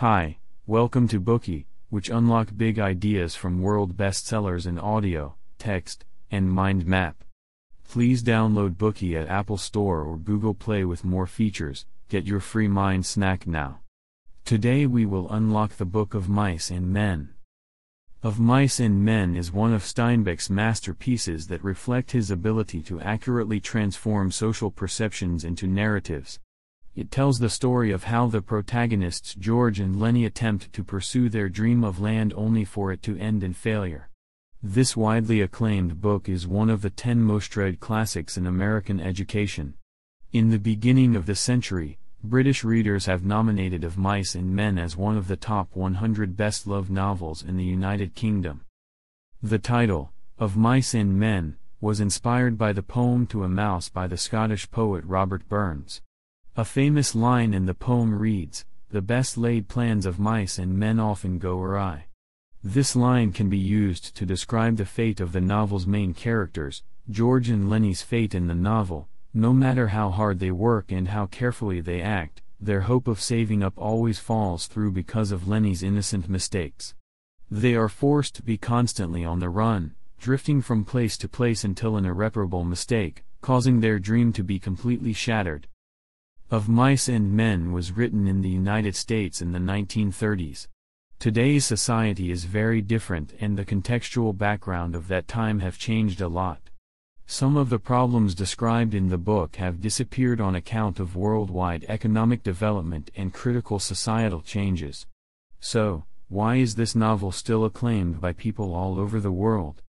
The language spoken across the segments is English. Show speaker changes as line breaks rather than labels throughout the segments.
Hi, welcome to Bookey, which unlock big ideas from world bestsellers in audio, text, and mind map. Please download Bookey at Apple Store or Google Play with more features. Get your free mind snack now. Today we will unlock the Book of Mice and Men. Of Mice and Men is one of Steinbeck's masterpieces that reflect his ability to accurately transform social perceptions into narratives. It tells the story of how the protagonists George and Lennie attempt to pursue their dream of land only for it to end in failure. This widely acclaimed book is one of the ten most read classics in American education. In the beginning of the century, British readers have nominated Of Mice and Men as one of the top 100 best-loved novels in the United Kingdom. The title, Of Mice and Men, was inspired by the poem To a Mouse by the Scottish poet Robert Burns. A famous line in the poem reads, The best laid plans of mice and men often go awry. This line can be used to describe the fate of the novel's main characters, George and Lennie's fate in the novel, no matter how hard they work and how carefully they act, their hope of saving up always falls through because of Lennie's innocent mistakes. They are forced to be constantly on the run, drifting from place to place until an irreparable mistake, causing their dream to be completely shattered. Of Mice and Men was written in the United States in the 1930s. Today's society is very different and the contextual background of that time have changed a lot. Some of the problems described in the book have disappeared on account of worldwide economic development and critical societal changes. So, why is this novel still acclaimed by people all over the world?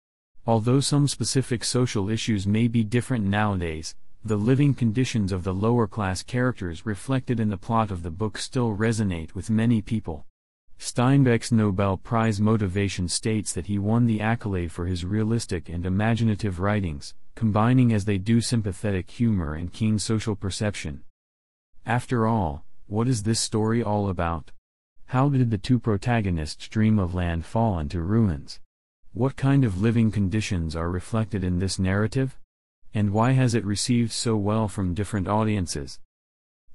Although some specific social issues may be different nowadays, the living conditions of the lower class characters reflected in the plot of the book still resonate with many people. Steinbeck's Nobel Prize motivation states that he won the accolade for his realistic and imaginative writings, combining as they do sympathetic humor and keen social perception. After all, what is this story all about? How did the two protagonists dream of land fall into ruins? What kind of living conditions are reflected in this narrative? And why has it received so well from different audiences?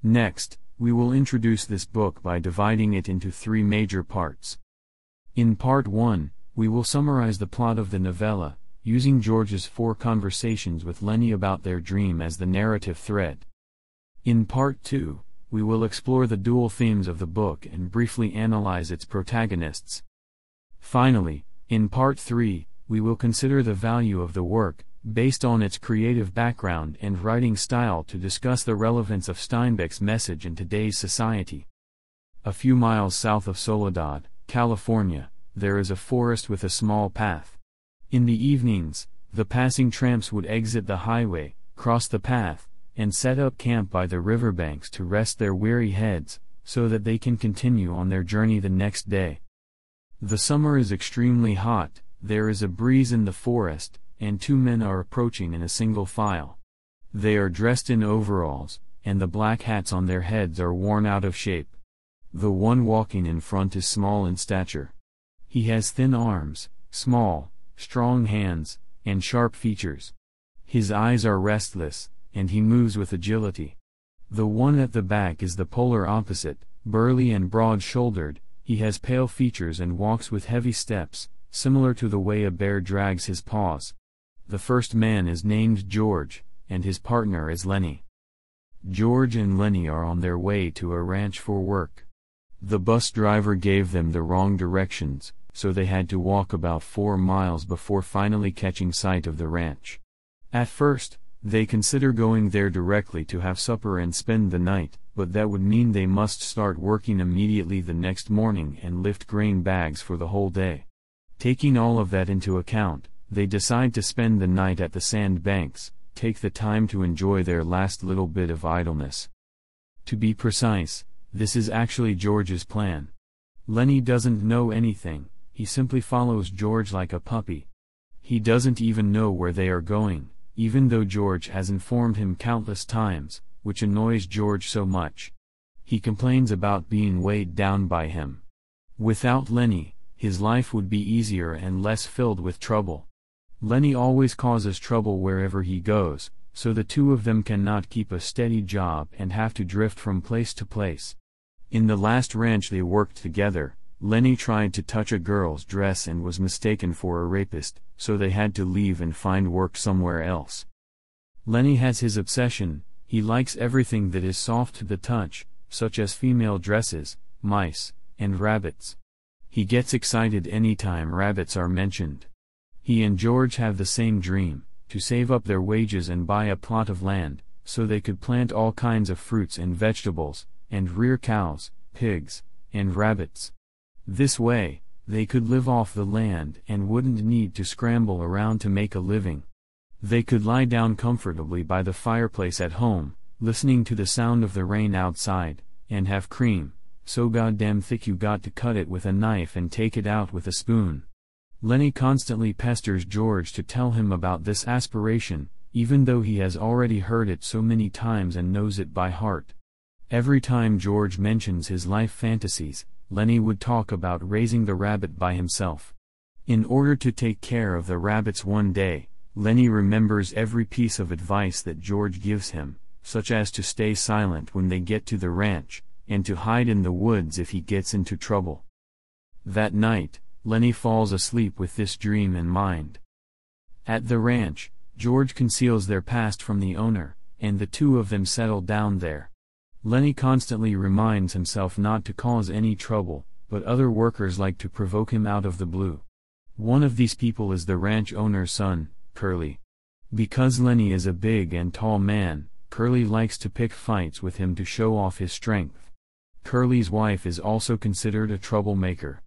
Next, we will introduce this book by dividing it into three major parts. In part 1, we will summarize the plot of the novella, using George's four conversations with Lennie about their dream as the narrative thread. In part 2, we will explore the dual themes of the book and briefly analyze its protagonists. Finally, in part 3, we will consider the value of the work, based on its creative background and writing style to discuss the relevance of Steinbeck's message in today's society. A few miles south of Soledad, California, there is a forest with a small path. In the evenings, the passing tramps would exit the highway, cross the path, and set up camp by the riverbanks to rest their weary heads, so that they can continue on their journey the next day. The summer is extremely hot, there is a breeze in the forest, and two men are approaching in a single file. They are dressed in overalls, and the black hats on their heads are worn out of shape. The one walking in front is small in stature. He has thin arms, small, strong hands, and sharp features. His eyes are restless, and he moves with agility. The one at the back is the polar opposite, burly and broad-shouldered, he has pale features and walks with heavy steps, similar to the way a bear drags his paws. The first man is named George, and his partner is Lennie. George and Lenny are on their way to a ranch for work. The bus driver gave them the wrong directions, so they had to walk about four miles before finally catching sight of the ranch. At first, they consider going there directly to have supper and spend the night, but that would mean they must start working immediately the next morning and lift grain bags for the whole day. Taking all of that into account, they decide to spend the night at the sandbanks, take the time to enjoy their last little bit of idleness. To be precise, this is actually George's plan. Lennie doesn't know anything, he simply follows George like a puppy. He doesn't even know where they are going, even though George has informed him countless times, which annoys George so much. He complains about being weighed down by him. Without Lennie, his life would be easier and less filled with trouble. Lennie always causes trouble wherever he goes, so the two of them cannot keep a steady job and have to drift from place to place. In the last ranch they worked together, Lennie tried to touch a girl's dress and was mistaken for a rapist, so they had to leave and find work somewhere else. Lennie has his obsession, he likes everything that is soft to the touch, such as female dresses, mice, and rabbits. He gets excited anytime rabbits are mentioned. He and George have the same dream to save up their wages and buy a plot of land, so they could plant all kinds of fruits and vegetables, and rear cows, pigs, and rabbits. This way, they could live off the land and wouldn't need to scramble around to make a living. They could lie down comfortably by the fireplace at home, listening to the sound of the rain outside, and have cream, so goddamn thick you got to cut it with a knife and take it out with a spoon. Lennie constantly pesters George to tell him about this aspiration, even though he has already heard it so many times and knows it by heart. Every time George mentions his life fantasies, Lennie would talk about raising the rabbit by himself. In order to take care of the rabbits one day, Lennie remembers every piece of advice that George gives him, such as to stay silent when they get to the ranch, and to hide in the woods if he gets into trouble. That night, Lennie falls asleep with this dream in mind. At the ranch, George conceals their past from the owner, and the two of them settle down there. Lennie constantly reminds himself not to cause any trouble, but other workers like to provoke him out of the blue. One of these people is the ranch owner's son, Curly. Because Lennie is a big and tall man, Curly likes to pick fights with him to show off his strength. Curly's wife is also considered a troublemaker.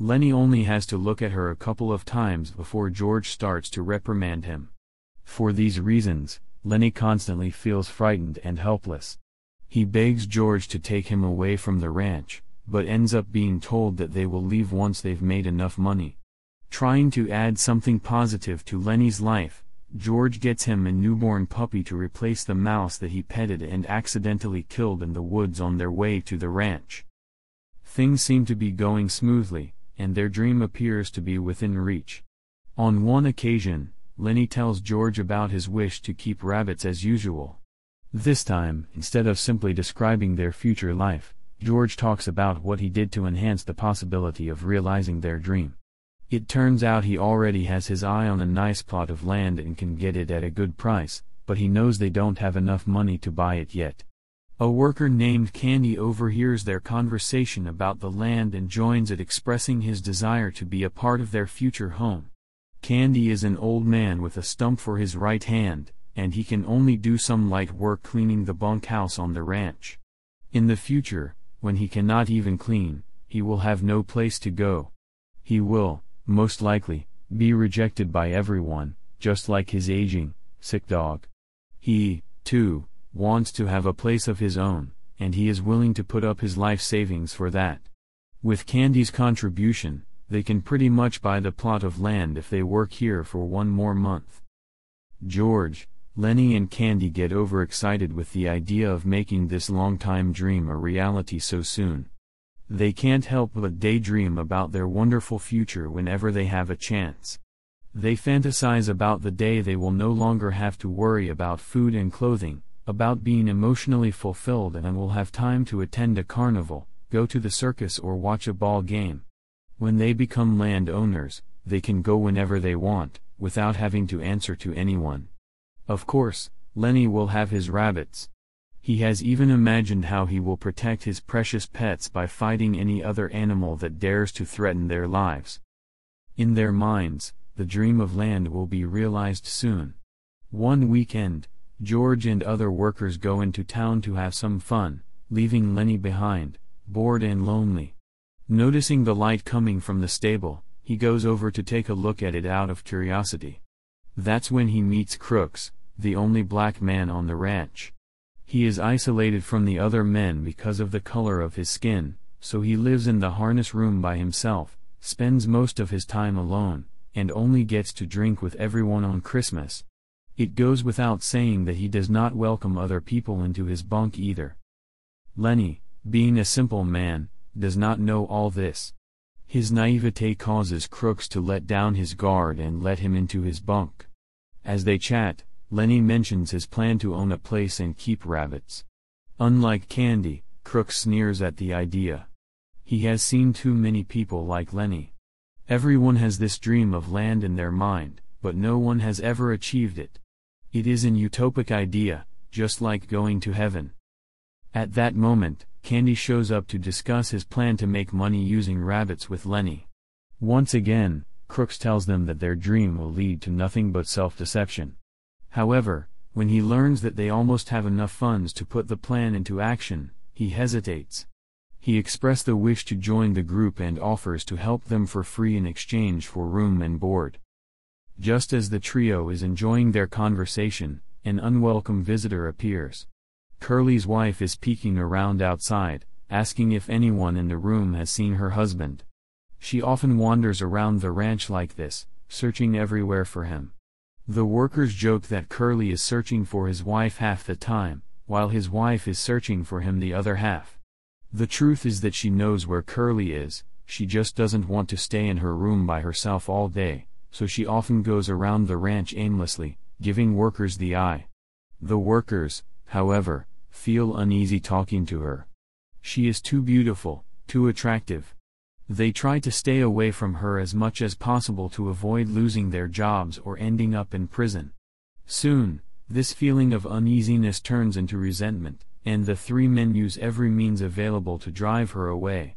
Lennie only has to look at her a couple of times before George starts to reprimand him. For these reasons, Lennie constantly feels frightened and helpless. He begs George to take him away from the ranch, but ends up being told that they will leave once they've made enough money. Trying to add something positive to Lennie's life, George gets him a newborn puppy to replace the mouse that he petted and accidentally killed in the woods on their way to the ranch. Things seem to be going smoothly, and their dream appears to be within reach. On one occasion, Lennie tells George about his wish to keep rabbits as usual. This time, instead of simply describing their future life, George talks about what he did to enhance the possibility of realizing their dream. It turns out he already has his eye on a nice plot of land and can get it at a good price, but he knows they don't have enough money to buy it yet. A worker named Candy overhears their conversation about the land and joins it expressing his desire to be a part of their future home. Candy is an old man with a stump for his right hand, and he can only do some light work cleaning the bunkhouse on the ranch. In the future, when he cannot even clean, he will have no place to go. He will, most likely, be rejected by everyone, just like his aging, sick dog. He, too, wants to have a place of his own, and he is willing to put up his life savings for that. With Candy's contribution, they can pretty much buy the plot of land if they work here for one more month. George, Lennie and Candy get overexcited with the idea of making this long-time dream a reality so soon. They can't help but daydream about their wonderful future whenever they have a chance. They fantasize about the day they will no longer have to worry about food and clothing, about being emotionally fulfilled and will have time to attend a carnival, go to the circus or watch a ball game. When they become landowners, they can go whenever they want, without having to answer to anyone. Of course, Lennie will have his rabbits. He has even imagined how he will protect his precious pets by fighting any other animal that dares to threaten their lives. In their minds, the dream of land will be realized soon. One weekend, George and other workers go into town to have some fun, leaving Lennie behind, bored and lonely. Noticing the light coming from the stable, he goes over to take a look at it out of curiosity. That's when he meets Crooks, the only black man on the ranch. He is isolated from the other men because of the color of his skin, so he lives in the harness room by himself, spends most of his time alone, and only gets to drink with everyone on Christmas. It goes without saying that he does not welcome other people into his bunk either. Lennie, being a simple man, does not know all this. His naivete causes Crooks to let down his guard and let him into his bunk. As they chat, Lennie mentions his plan to own a place and keep rabbits. Unlike Candy, Crooks sneers at the idea. He has seen too many people like Lennie. Everyone has this dream of land in their mind, but no one has ever achieved it. It is an utopic idea, just like going to heaven. At that moment, Candy shows up to discuss his plan to make money using rabbits with Lennie. Once again, Crooks tells them that their dream will lead to nothing but self-deception. However, when he learns that they almost have enough funds to put the plan into action, he hesitates. He expresses the wish to join the group and offers to help them for free in exchange for room and board. Just as the trio is enjoying their conversation, an unwelcome visitor appears. Curly's wife is peeking around outside, asking if anyone in the room has seen her husband. She often wanders around the ranch like this, searching everywhere for him. The workers joke that Curly is searching for his wife half the time, while his wife is searching for him the other half. The truth is that she knows where Curly is, she just doesn't want to stay in her room by herself all day, so she often goes around the ranch aimlessly, giving workers the eye. The workers, however, feel uneasy talking to her. She is too beautiful, too attractive, they try to stay away from her as much as possible to avoid losing their jobs or ending up in prison. Soon, this feeling of uneasiness turns into resentment, and the three men use every means available to drive her away.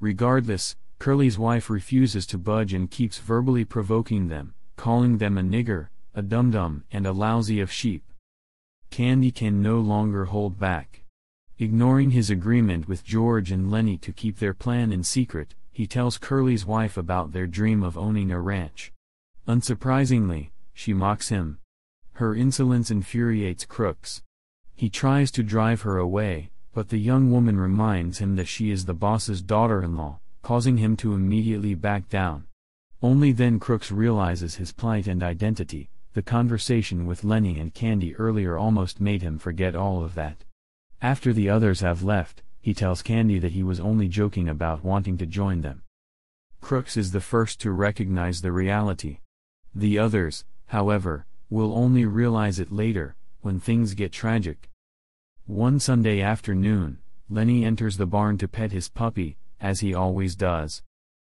Regardless, Curly's wife refuses to budge and keeps verbally provoking them, calling them a nigger, a dum-dum and a lousy of sheep. Candy can no longer hold back. Ignoring his agreement with George and Lennie to keep their plan in secret, he tells Curly's wife about their dream of owning a ranch. Unsurprisingly, she mocks him. Her insolence infuriates Crooks. He tries to drive her away, but the young woman reminds him that she is the boss's daughter-in-law, causing him to immediately back down. Only then Crooks realizes his plight and identity, the conversation with Lennie and Candy earlier almost made him forget all of that. After the others have left, he tells Candy that he was only joking about wanting to join them. Crooks is the first to recognize the reality. The others, however, will only realize it later, when things get tragic. One Sunday afternoon, Lennie enters the barn to pet his puppy, as he always does.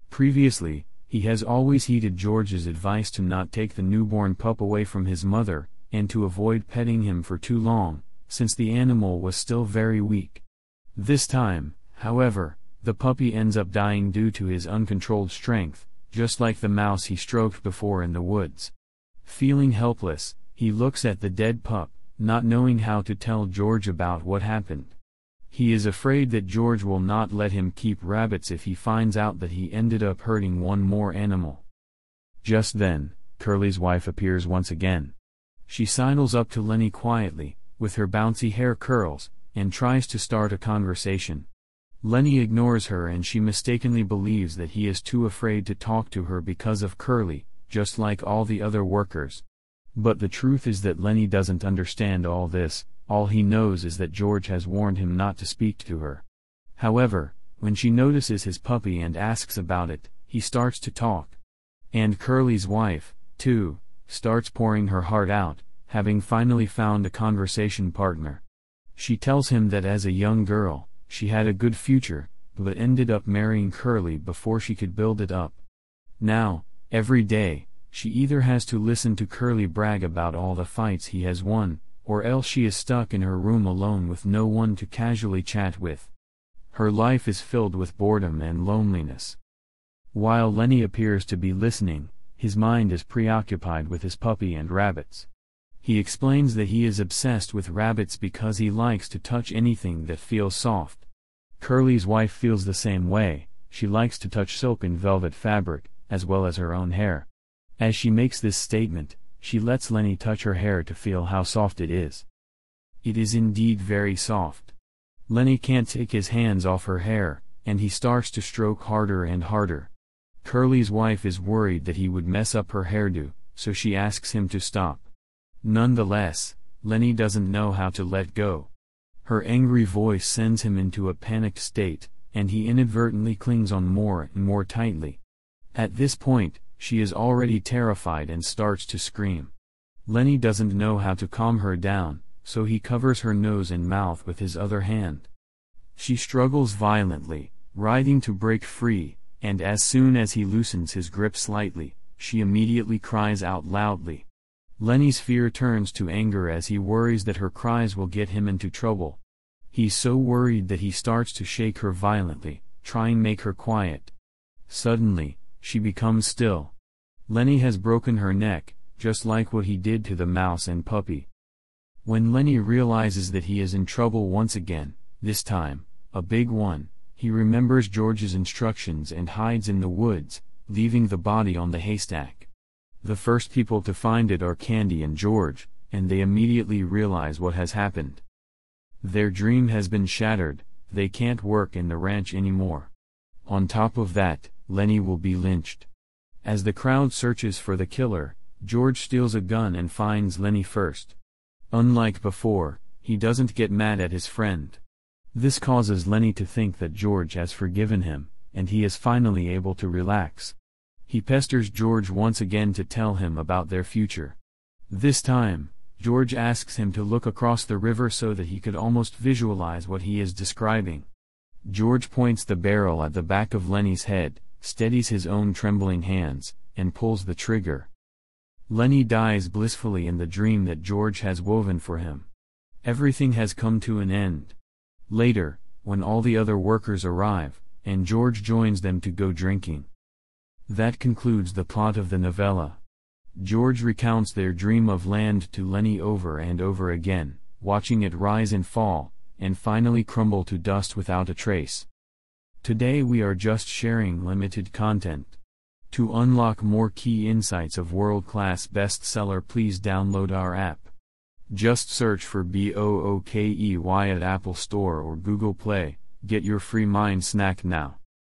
Previously, he has always heeded George's advice to not take the newborn pup away from his mother, and to avoid petting him for too long, since the animal was still very weak. This time, however, the puppy ends up dying due to his uncontrolled strength, just like the mouse he stroked before in the woods. Feeling helpless, he looks at the dead pup, not knowing how to tell George about what happened. He is afraid that George will not let him keep rabbits if he finds out that he ended up hurting one more animal. Just then, Curly's wife appears once again. She sidles up to Lennie quietly, with her bouncy hair curls, and tries to start a conversation. Lennie ignores her and she mistakenly believes that he is too afraid to talk to her because of Curly, just like all the other workers. But the truth is that Lennie doesn't understand all this, all he knows is that George has warned him not to speak to her. However, when she notices his puppy and asks about it, he starts to talk. And Curly's wife, too, starts pouring her heart out, having finally found a conversation partner. She tells him that as a young girl, she had a good future, but ended up marrying Curly before she could build it up. Now, every day, she either has to listen to Curly brag about all the fights he has won, or else she is stuck in her room alone with no one to casually chat with. Her life is filled with boredom and loneliness. While Lennie appears to be listening, his mind is preoccupied with his puppy and rabbits. He explains that he is obsessed with rabbits because he likes to touch anything that feels soft. Curly's wife feels the same way, she likes to touch silk and velvet fabric, as well as her own hair. As she makes this statement, she lets Lennie touch her hair to feel how soft it is. It is indeed very soft. Lennie can't take his hands off her hair, and he starts to stroke harder and harder. Curly's wife is worried that he would mess up her hairdo, so she asks him to stop. Nonetheless, Lennie doesn't know how to let go. Her angry voice sends him into a panicked state, and he inadvertently clings on more and more tightly. At this point, she is already terrified and starts to scream. Lennie doesn't know how to calm her down, so he covers her nose and mouth with his other hand. She struggles violently, writhing to break free, and as soon as he loosens his grip slightly, she immediately cries out loudly. Lennie's fear turns to anger as he worries that her cries will get him into trouble. He's so worried that he starts to shake her violently, trying to make her quiet. Suddenly, she becomes still. Lennie has broken her neck, just like what he did to the mouse and puppy. When Lennie realizes that he is in trouble once again, this time, a big one, he remembers George's instructions and hides in the woods, leaving the body on the haystack. The first people to find it are Candy and George, and they immediately realize what has happened. Their dream has been shattered, they can't work in the ranch anymore. On top of that, Lennie will be lynched. As the crowd searches for the killer, George steals a gun and finds Lennie first. Unlike before, he doesn't get mad at his friend. This causes Lennie to think that George has forgiven him, and he is finally able to relax. He pesters George once again to tell him about their future. This time, George asks him to look across the river so that he could almost visualize what he is describing. George points the barrel at the back of Lennie's head, steadies his own trembling hands, and pulls the trigger. Lennie dies blissfully in the dream that George has woven for him. Everything has come to an end. Later, when all the other workers arrive, and George joins them to go drinking. That concludes the plot of the novella. George recounts their dream of land to Lennie over and over again, watching it rise and fall, and finally crumble to dust without a trace. Today we are just sharing limited content. To unlock more key insights of world-class bestseller please download our app. Just search for BOOKEY at Apple Store or Google Play, get your free mind snack now.